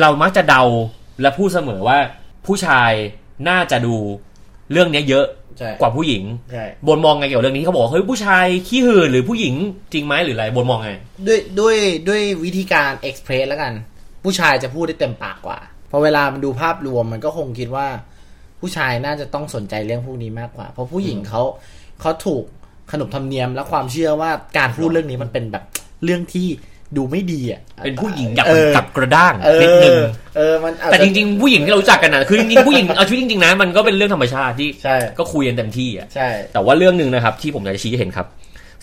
C: เรามักจะเดาและพูดเสมอว่าผู้ชายน่าจะดูเรื่องเนี้ยเยอะ
D: ใช่
C: กว่าผู้หญิง
D: ใช่
C: บนมองไงเกี่ยวกับเรื่องนี้เขาบอกว่าเฮ้ยผู้ชายขี้หื่นหรือผู้หญิงจริงไหมหรืออะไรบนมองไง
D: ด้วยด้วยด้วยวิธีการเอ็กเพรสแล้วกัน ผู้ชายจะพูดได้เต็มปากกว่าพอเวลามันดูภาพรวมมันก็คงคิดว่า ผู้ชายน่าจะต้องสนใจเรื่องพวกนี้มากกว่า เพราะผู้หญิงเขาเขาถูกขนบธรรมเนียมและความเชื่อว่าการพูดเรื่องนี้มันเป็นแบบเรื่องที่ดูไม่ดีอะ
C: เป็นผู้หญิงอยาก
D: เออ
C: กับกระด้าง
D: เออ
C: นิดนึง
D: เออมันอาจ
C: แต่
D: จะ
C: จริงๆ ผู้หญิงที่เรารู้จักกันนะคือจริงๆผู้หญิงเอาชีวิตจริงๆนะมันก็เป็นเรื่องธรรมชาติที่
D: ใช่
C: ก็คุยกันเต็มที่อะ
D: ใช่
C: แต่ว่าเรื่องหนึ่งนะครับ ที่ผมอยากจะชี้ให้เห็นครับ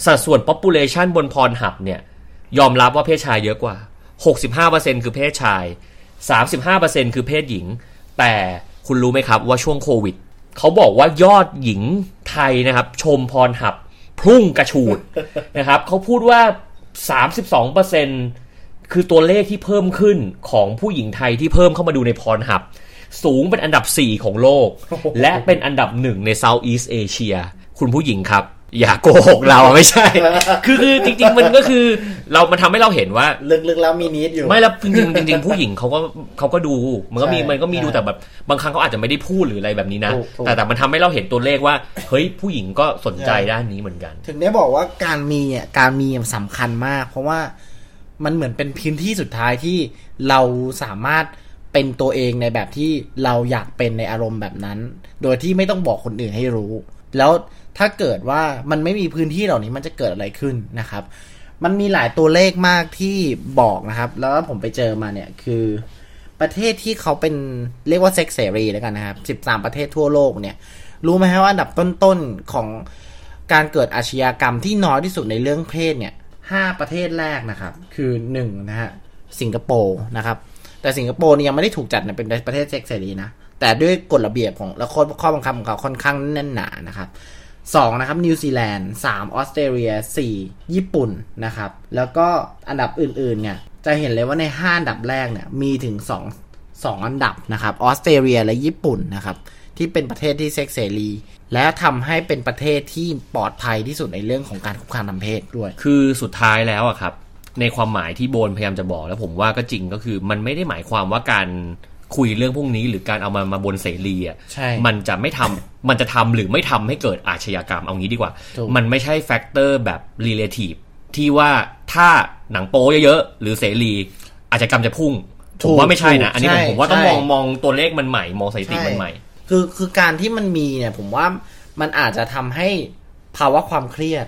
C: สัดส่วน population บนพรหับเนี่ย ยอมรับว่าเพศชายเยอะกว่า 65%คือเพศชาย 35%คือเพศหญิง แต่ คุณรู้ไหมครับว่าช่วงโควิดเขาบอกว่ายอดหญิงไทยนะครับ ชมพรหับพุ่งกระฉูดนะครับเขาพูดว่า 32%คือตัวเลขที่เพิ่มขึ้นของผู้หญิงไทยที่เพิ่มเข้ามาดูในพรหับ สูงเป็นอันดับ 4 ของโลก และเป็นอันดับหนึ่งใน Southeast Asia คุณผู้หญิงครับ อย่าโกหกเราอะไม่ใช่ คือคือจริง ๆ มันก็คือเรามันทำให้เราเห็นว่า
D: ลึกๆแล้วมีนิดอยู่
C: ไม่แล้วจริงๆจริงๆผู้หญิงเขาก็เขาก็ดู มันก็มี
D: ใช่
C: มันก็มีดู
D: ใช่
C: แต่แบบบางครั้งเขาอาจจะไม่ได้พูดหรืออะไรแบบนี้นะ
D: ถูกถูก
C: แต่แต่มันทำให้เราเห็นตัวเลขว่า เฮ้ยผู้หญิงก็สนใจด้านนี้เหมือนกัน
D: ถึงได้บอกว่าการมีอะการมีสำคัญมาก เพราะว่ามันเหมือนเป็นพื้นที่สุดท้ายที่เราสามารถเป็นตัวเองในแบบที่เราอยากเป็นในอารมณ์แบบนั้น โดยที่ไม่ต้องบอกคนอื่นให้รู้ แล้ว ถ้าเกิดว่ามันไม่มีพื้นที่เหล่านี้มันจะเกิดอะไรขึ้นนะครับ มันมีหลายตัวเลขมากที่บอกนะครับ แล้วผมไปเจอมาเนี่ยคือประเทศที่เขาเป็นเรียกว่าเซ็กเสรีแล้วกันนะครับ 13 ประเทศทั่วโลกเนี่ย รู้ไหมฮะว่าอันดับต้นๆของการเกิดอาชญากรรมที่น้อยที่สุดในเรื่องเพศเนี่ยห้าประเทศแรกนะครับ คือหนึ่งนะฮะสิงคโปร์นะครับ แต่สิงคโปร์เนี่ยยังไม่ได้ถูกจัดเป็นประเทศเซ็กเสรีนะ แต่ด้วยกฎระเบียบของและข้อข้อบังคับของเขาค่อนข้างแน่นหนานะครับ สองนะครับนิวซีแลนด์สามออสเตรเลียสี่ญี่ปุ่นนะครับแล้วก็อันดับอื่นๆเนี่ยจะเห็นเลยว่าในห้าอันดับแรกเนี่ยมีถึงสองสองอันดับนะครับออสเตรเลียและญี่ปุ่นนะครับที่เป็นประเทศที่เซ็กเสรี และทำให้เป็นประเทศที่ปลอดภัยที่สุดในเรื่องของการคุกคามทางเพศด้วย
C: คือสุดท้ายแล้วอะครับในความหมายที่โบนพยายามจะบอกแล้วผมว่าก็จริงก็คือมันไม่ได้หมายความว่าการ คุยเรื่องพวกนี้ หรือการเอามามาบนเสรีอะ
D: ใช่
C: มันจะไม่ทำมันจะทำหรือไม่ทำให้เกิดอาชญากรรมเอางี้ดีกว่า
D: ถูก
C: มันไม่ใช่แฟกเตอร์แบบ relative ที่ว่าถ้าหนังโป๊เยอะๆหรือเสรีอาชญากรรมจะพุ่งผมว่าไม่ใช่นะ อันนี้ผมผมว่าต้องมองมองตัวเลขมันใหม่มองสถิติมันใหม่
D: คือคือการที่มันมีเนี่ย ผมว่ามันอาจจะทำให้ภาวะความเครียด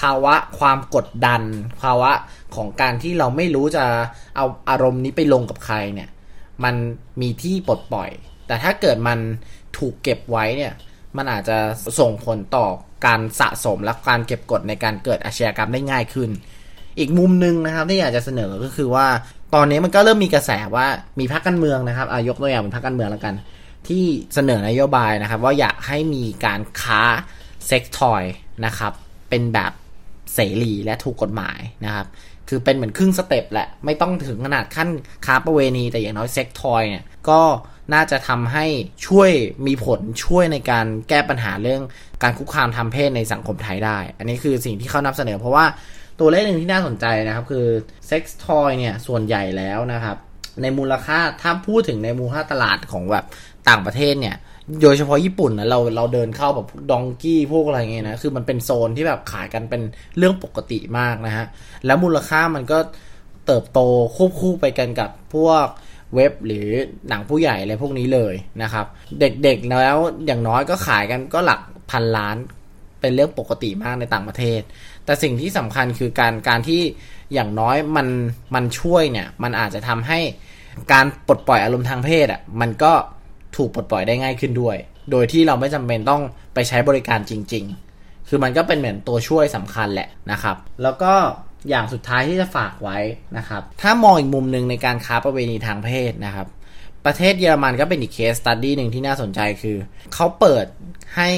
D: ภาวะความกดดัน ภาวะของการที่เราไม่รู้จะเอาอารมณ์นี้ไปลงกับใครเนี่ย มันมีที่ปลดปล่อย แต่ถ้าเกิดมันถูกเก็บไว้เนี่ย มันอาจจะส่งผลต่อการสะสมและการเก็บกดในการเกิดอาชญากรรมได้ง่ายขึ้น อีกมุมหนึ่งนะครับที่อยากจะเสนอก็คือว่า ตอนนี้มันก็เริ่มมีกระแสว่ามีพรรคการเมืองนะครับอายกตัวอย่างเป็นพรรคการเมืองแล้วกัน ที่เสนอนโยบายนะครับ ว่าอยากให้มีการค้า sex toy นะครับ เป็นแบบเสรีและถูกกฎหมายนะครับ คือเป็นเหมือนครึ่ง step แหละ ไม่ต้องถึงขนาดขั้นค้าประเวณี แต่อย่างน้อย sex toy เนี่ย ก็น่าจะทำให้ช่วยมีผลช่วยในการแก้ปัญหาเรื่องการคุกคามทางเพศในสังคมไทยได้ อันนี้คือสิ่งที่เขานำเสนอ เพราะว่าตัวเลขหนึ่งที่น่าสนใจนะครับคือ sex toy เนี่ยส่วนใหญ่แล้วนะครับ ในมูลค่าถ้าพูดถึงในมูลค่าตลาดของแบบต่างประเทศเนี่ย โดยเฉพาะญี่ปุ่นนะเราเราเดินเข้าแบบดองกี้พวกอะไรเงี้ยนะคือมันเป็นโซนที่แบบขายกันเป็นเรื่องปกติมากนะฮะ แล้วมูลค่ามันก็เติบโตควบคู่ไปกันกับพวกเว็บหรือหนังผู้ใหญ่อะไรพวกนี้เลยนะครับ เด็กๆแล้วอย่างน้อยก็ขายกันก็หลักพันล้านเป็นเรื่องปกติมากในต่างประเทศ แต่สิ่งที่สำคัญคือการการที่อย่างน้อยมันมันช่วยเนี่ย มันอาจจะทำให้การปลดปล่อยอารมณ์ทางเพศอะมันก็ ถูกปลดปล่อยได้ง่ายขึ้นด้วย โดยที่เราไม่จำเป็นต้องไปใช้บริการจริง ๆ คือมันก็เป็นเหมือนตัวช่วยสำคัญแหละนะครับ แล้วก็อย่างสุดท้ายที่จะฝากไว้นะครับ ถ้ามองอีกมุมหนึ่งในการค้าประเวณีทางเพศนะครับ ประเทศเยอรมันก็เป็นอีกเคสตัดดี้หนึ่งที่น่าสนใจคือ เขาเปิดให้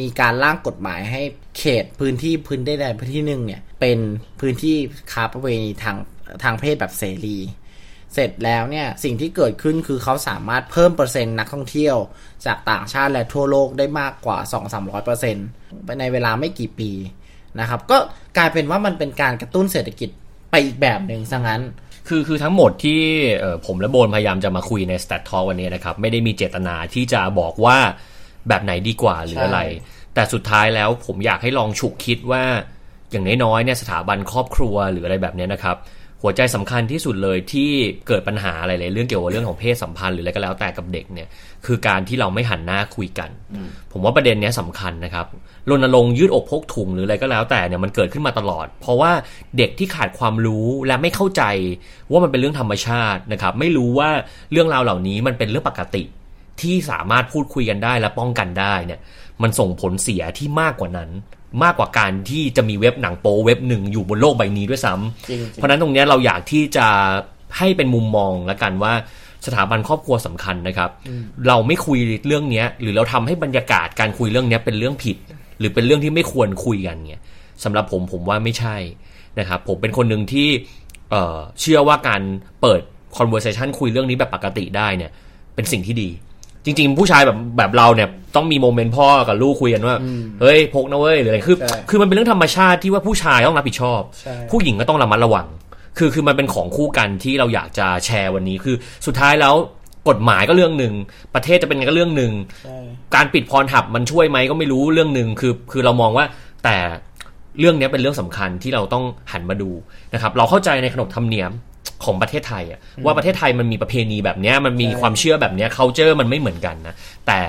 D: มีการร่างกฎหมายให้เขตพื้นที่พื้นได้ใดพื้นที่หนึ่งเนี่ยเป็นพื้นที่ค้าประเวณีทางทางเพศแบบเสรี เสร็จแล้วเนี่ยสิ่งที่เกิดขึ้นคือเขาสามารถเพิ่มเปอร์เซ็นต์นักท่องเที่ยว จากต่างชาติและทั่วโลกได้มากกว่า 2-300%เปอร์เซ็นต์ในเวลาไม่กี่ปีนะครับก็กลายเป็นว่ามันเป็นการกระตุ้นเศรษฐกิจไปอีกแบบหนึ่งซะงั้น
C: คือคือทั้งหมดที่เอ่อผมและโบนพยายามจะมาคุยใน Stat Talk วันนี้นะครับ ไม่ได้มีเจตนาที่จะบอกว่าแบบไหนดีกว่าหรืออะไร แต่สุดท้ายแล้วผมอยากให้ลองฉุกคิดว่าอย่างน้อยๆเนี่ยสถาบันครอบครัวหรืออะไรแบบเนี้ยนะครับ หัวใจสำคัญที่สุดเลยที่เกิดปัญหาอะไรเลยเรื่องเกี่ยวกับเรื่องของเพศสัมพันธ์หรืออะไรก็แล้วแต่กับเด็กเนี่ยคือการที่เราไม่หันหน้าคุยกัน ผมว่าประเด็นเนี้ยสำคัญนะครับรณรงค์ยืดอกพกถุงหรืออะไรก็แล้วแต่เนี่ยมันเกิดขึ้นมาตลอด เพราะว่าเด็กที่ขาดความรู้และไม่เข้าใจว่ามันเป็นเรื่องธรรมชาตินะครับ ไม่รู้ว่าเรื่องราวเหล่านี้มันเป็นเรื่องปกติ ที่สามารถพูดคุยกันได้และป้องกันได้เนี่ยมันส่งผลเสียที่มากกว่านั้น มากกว่าการที่จะมีเว็บหนังโป๊เว็บหนึ่งอยู่บนโลกใบนี้ด้วยซ้ำ
D: จริงๆ
C: เพราะฉะนั้นตรงเนี้ยเราอยากที่จะให้เป็นมุมมองแล้วกันว่าสถาบันครอบครัวสำคัญนะครับ เราไม่คุยเรื่องเนี้ย หรือเราทำให้บรรยากาศการคุยเรื่องเนี้ยเป็นเรื่องผิด หรือเป็นเรื่องที่ไม่ควรคุยกันเนี่ยสำหรับผมผมว่าไม่ใช่นะครับผมเป็นคนหนึ่งที่เอ่อเชื่อว่าการเปิด conversation คุยเรื่องนี้แบบปกติได้เนี่ยเป็นสิ่งที่ดี จริง ๆ ผู้ชายแบบแบบเราเนี่ยต้องมีโมเมนต์พ่อกับลูกคุยกันว่า เฮ้ยพกนะเว้ยหรืออะไรคือ
D: ใช่
C: คือมันเป็นเรื่องธรรมชาติที่ว่าผู้ชายต้องรับผิดชอบ
D: ใช่
C: ผู้หญิงก็ต้องระมัดระวัง คือคือมันเป็นของคู่กันที่เราอยากจะแชร์วันนี้คือสุดท้ายแล้วกฎหมายก็เรื่องหนึ่ง ประเทศจะเป็นไงก็เรื่องหนึ่ง การปิดพรหับมันช่วยไหมก็ไม่รู้เรื่องหนึ่งคือ คือเรามองว่าแต่เรื่องนี้เป็นเรื่องสำคัญที่เราต้องหันมาดูนะครับ เราเข้าใจในขนบธรรมเนียม ของประเทศไทยอะว่าประเทศไทยมันมีประเพณีแบบเนี้ยมันมี
D: ใช่
C: ความเชื่อแบบเนี้ย culture มันไม่เหมือนกันนะแต่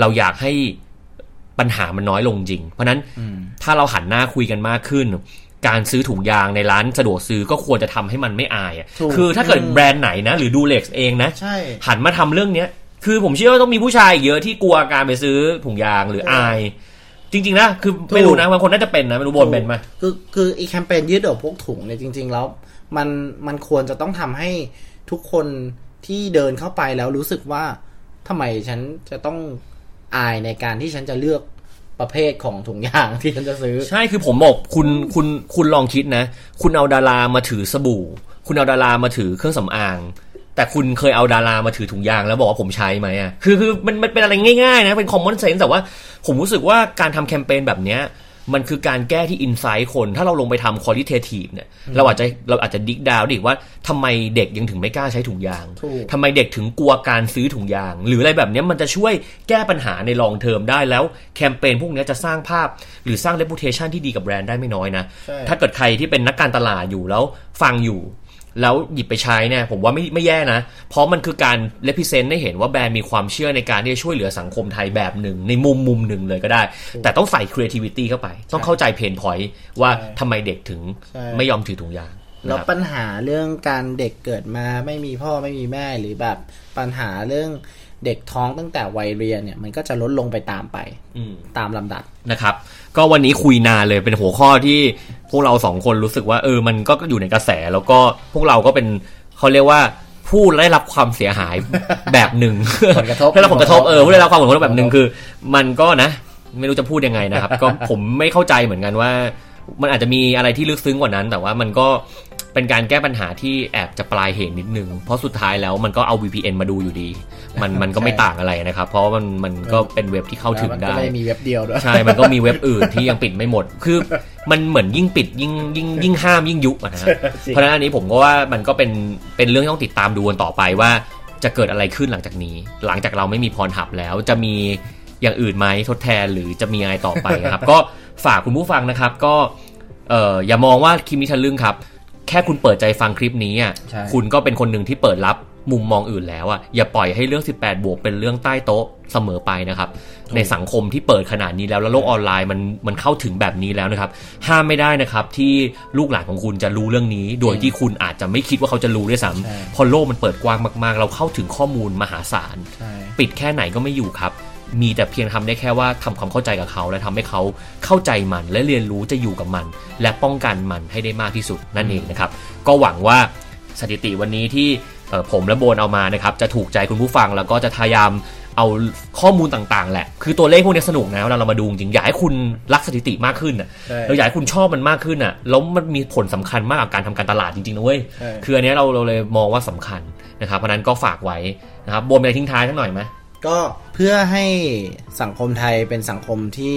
C: เราอยากให้ปัญหามันน้อยลงจริง เพราะฉะนั้นถ้าเราหันหน้าคุยกันมากขึ้น การซื้อถุงยางในร้านสะดวกซื้อก็ควรจะทำให้มันไม่อายอะ
D: ถูก
C: คือถ้าเกิด
D: อืม
C: แบรนด์ไหนนะ หรือดูเล็กเองนะ
D: ใช่
C: หันมาทำเรื่องเนี้ยคือผมเชื่อว่าต้องมีผู้ชายอีกเยอะที่กลัวการไปซื้อถุงยางหรืออาย จริง ๆ นะ คือไม่รู้นะบางคนน่าจะเป็นนะไม่รู้บนเป็นไหม
D: คือคืออีแคมเปญยืดอกพกถุงเนี่ยจริง ๆ แล้ว มันมันควรจะต้องทำให้ทุกคนที่เดินเข้าไปแล้วรู้สึกว่าทำไมฉันจะต้องอายในการที่ฉันจะเลือกประเภทของถุงยางที่ฉันจะซื้อ
C: ใช่คือผมบอกคุณคุณคุณลองคิดนะ คุณเอาดารามาถือสบู่ คุณเอาดารามาถือเครื่องสำอาง แต่คุณเคยเอาดารามาถือถุงยางแล้วบอกว่าผมใช้ไหมอะคือคือมันมันเป็นอะไรง่ายๆนะเป็น common sense แต่ว่าผมรู้สึกว่าการทำแคมเปญแบบเนี้ยมันคือการแก้ที่ insight คน ถ้าเราลงไปทำ qualitative เนี่ย เราอาจจะเราอาจจะดิกดาวดิว่าทำไมเด็กยังถึงไม่กล้าใช้ถุงยาง
D: ถูก
C: ทำไมเด็กถึงกลัวการซื้อถุงยาง หรืออะไรแบบเนี้ยมันจะช่วยแก้ปัญหาในลองเทอมได้แล้วแคมเปญพวกเนี้ยจะสร้างภาพหรือสร้าง reputation ที่ดีกับแบรนด์ได้ไม่น้อยนะ
D: ใช่
C: ถ้าเกิดใครที่เป็นนักการตลาดอยู่แล้วฟังอยู่ แล้วหยิบไปใช้เนี่ยผมว่าไม่ไม่แย่นะ เพราะมันคือการ represent ให้เห็นว่าแบรนด์มีความเชื่อในการที่จะช่วยเหลือสังคมไทยแบบหนึ่งในมุมมุมหนึ่งเลยก็ได้ แต่ต้องใส่ creativity เข้าไป ต้องเข้าใจ pain point ว่าทำไมเด็กถึง
D: ใช่
C: ไม่ยอมถือถุงยาง
D: แล้ว
C: นะครับ
D: ปัญหาเรื่องการเด็กเกิดมาไม่มีพ่อไม่มีแม่หรือแบบปัญหาเรื่อง เด็กท้องตั้งแต่วัยเรียนเนี่ยมันก็จะลดลงไปตามไป
C: อืม
D: ตามลำดับ
C: นะครับ ก็วันนี้คุยนานเลยเป็นหัวข้อที่พวกเราสองคนรู้สึกว่า เออ มันก็อยู่ในกระแสแล้วก็พวกเราก็เป็นเขาเรียกว่าผู้ได้รับความเสียหายแบบหนึ่ง
D: ผลกระทบ
C: ได้รับผลกระทบเออผู้ได้รับความผลกระทบแบบหนึ่งคือ มันก็นะ ไม่รู้จะพูดยังไงนะครับ ก็ผมไม่เข้าใจเหมือนกันว่า มันอาจจะมีอะไรที่ลึกซึ้งกว่านั้น แต่ว่ามันก็ เป็นการแก้ปัญหาที่แอบจะปลายเหตุนิดนึง เพราะสุดท้ายแล้วมันก็เอา VPN มาดูอยู่ดี มันมันก็ไม่ต่างอะไรนะครับ เพราะว่ามันมันก็เป็นเว็บที่เข้าถึง
D: แล้วมัน
C: ได้
D: ก็ไม่ได้มีเว็บเดียวด้วย
C: ใช่ มันก็มีเว็บอื่นที่ยังปิดไม่หมด คือมันเหมือนยิ่งปิดยิ่งยิ่งยิ่งห้ามยิ่งยุอะนะฮะ
D: จริง
C: เพราะฉะนั้นอันนี้ผมก็ว่ามันก็เป็นเป็นเรื่องที่ต้องติดตามดูกันต่อไปว่าจะเกิดอะไรขึ้นหลังจากนี้ หลังจากเราไม่มีพรหับแล้วจะมีอย่างอื่นไหมทดแทนหรือจะมีอะไรต่อไปนะครับ ก็ฝากคุณผู้ฟังนะครับ ก็เอ่ออย่ามองว่าคลิปนี้ทะลึ่งครับ แค่คุณเปิดใจฟังคลิปนี้อะ
D: ใช่
C: คุณก็เป็นคนหนึ่งที่เปิดรับมุมมองอื่นแล้วอะอย่าปล่อยให้เรื่อง 18 บวกเป็นเรื่องใต้โต๊ะเสมอไปนะครับ ในสังคมที่เปิดขนาดนี้แล้วแล้วโลกออนไลน์มันมันเข้าถึงแบบนี้แล้วนะครับ ห้ามไม่ได้นะครับที่ลูกหลานของคุณจะรู้เรื่องนี้ โดยที่คุณอาจจะไม่คิดว่าเขาจะรู้ด้วยซ้
D: ใช่ำ
C: เพอโลกมันเปิดกว้างมาก ๆ เราเข้าถึงข้อมูลมหาศาล
D: ใช่
C: ปิดแค่ไหนก็ไม่อยู่ครับ มีแต่เพียงทำได้แค่ว่าทำความเข้าใจกับเขา และทำให้เขาเข้าใจมันและเรียนรู้จะอยู่กับมัน และป้องกันมันให้ได้มากที่สุดนั่นเองนะครับ ก็หวังว่าสถิติวันนี้ที่เอ่อผมและโบนเอามานะครับจะถูกใจคุณผู้ฟังแล้วก็จะพยายามเอาข้อมูลต่างๆ แหละ คือตัวเลขพวกนี้สนุกนะเวลาเรามาดูจริงอยากให้คุณรักสถิติมากขึ้นอะ
D: ใช่
C: เราอยากให้คุณชอบมันมากขึ้นอะ แล้วมันมีผลสำคัญมากกับการทำการตลาดจริงๆนะเว้ย
D: ใช่
C: คืออันเนี้ยเราเราเลยมองว่าสำคัญนะครับ เพราะฉะนั้นก็ฝากไว้นะครับโบนมีอะไรทิ้งท้ายสักหน่อยไหม
D: ก็เพื่อให้สังคมไทยเป็นสังคมที่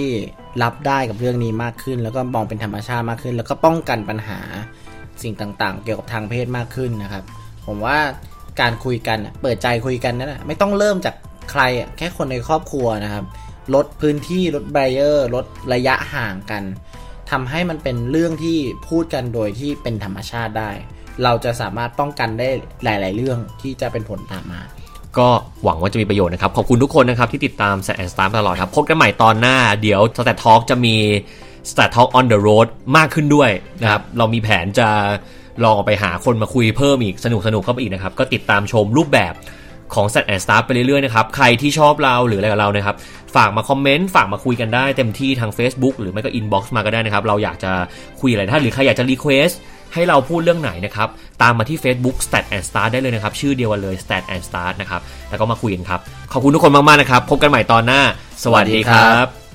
D: รับได้กับเรื่องนี้มากขึ้น แล้วก็มองเป็นธรรมชาติมากขึ้น แล้วก็ป้องกันปัญหาสิ่งต่างๆ เกี่ยวกับทางเพศมากขึ้นนะครับ ผมว่าการคุยกันเปิดใจคุยกันนั่นแหละไม่ต้องเริ่มจากใครแค่คนในครอบครัวนะครับ ลดพื้นที่ลด barrier ลดระยะห่างกันทำให้มันเป็นเรื่องที่พูดกันโดยที่เป็นธรรมชาติได้ เราจะสามารถป้องกันได้หลาย ๆ เรื่องที่จะเป็นผลตามมา
C: ก็หวังว่าจะมีประโยชน์นะครับ ขอบคุณทุกคนนะครับที่ติดตาม Stat and Start ตลอดครับ พบกันใหม่ตอนหน้า เดี๋ยว Stat Talk จะมี Stat Talk on the road มากขึ้นด้วยนะครับ เรามีแผนจะลองออกไปหาคนมาคุยเพิ่มอีกสนุกสนุกเข้าไปอีกนะครับ ก็ติดตามชมรูปแบบของ s แอนสตาร์ไปเรื่อยๆนะครับ ใครที่ชอบเราหรืออะไรกับเรานะครับ ฝากมา comment ฝากมาคุยกันได้เต็มที่ทาง Facebook หรือไม่ก็ inbox มาก็ได้นะครับ เราอยากจะคุยอะไรถ้าหรือใครอยากจะ request ให้เราพูดเรื่องไหนนะครับ ตามมาที่ Facebook Stat and Start ได้เลยนะครับ ชื่อเดียวกันเลย Stat and Start นะครับ แล้วก็มาคุยกันครับ ขอบคุณทุกคนมาก ๆ นะครับ พบกันใหม่ตอนหน้า สวัสดีครับ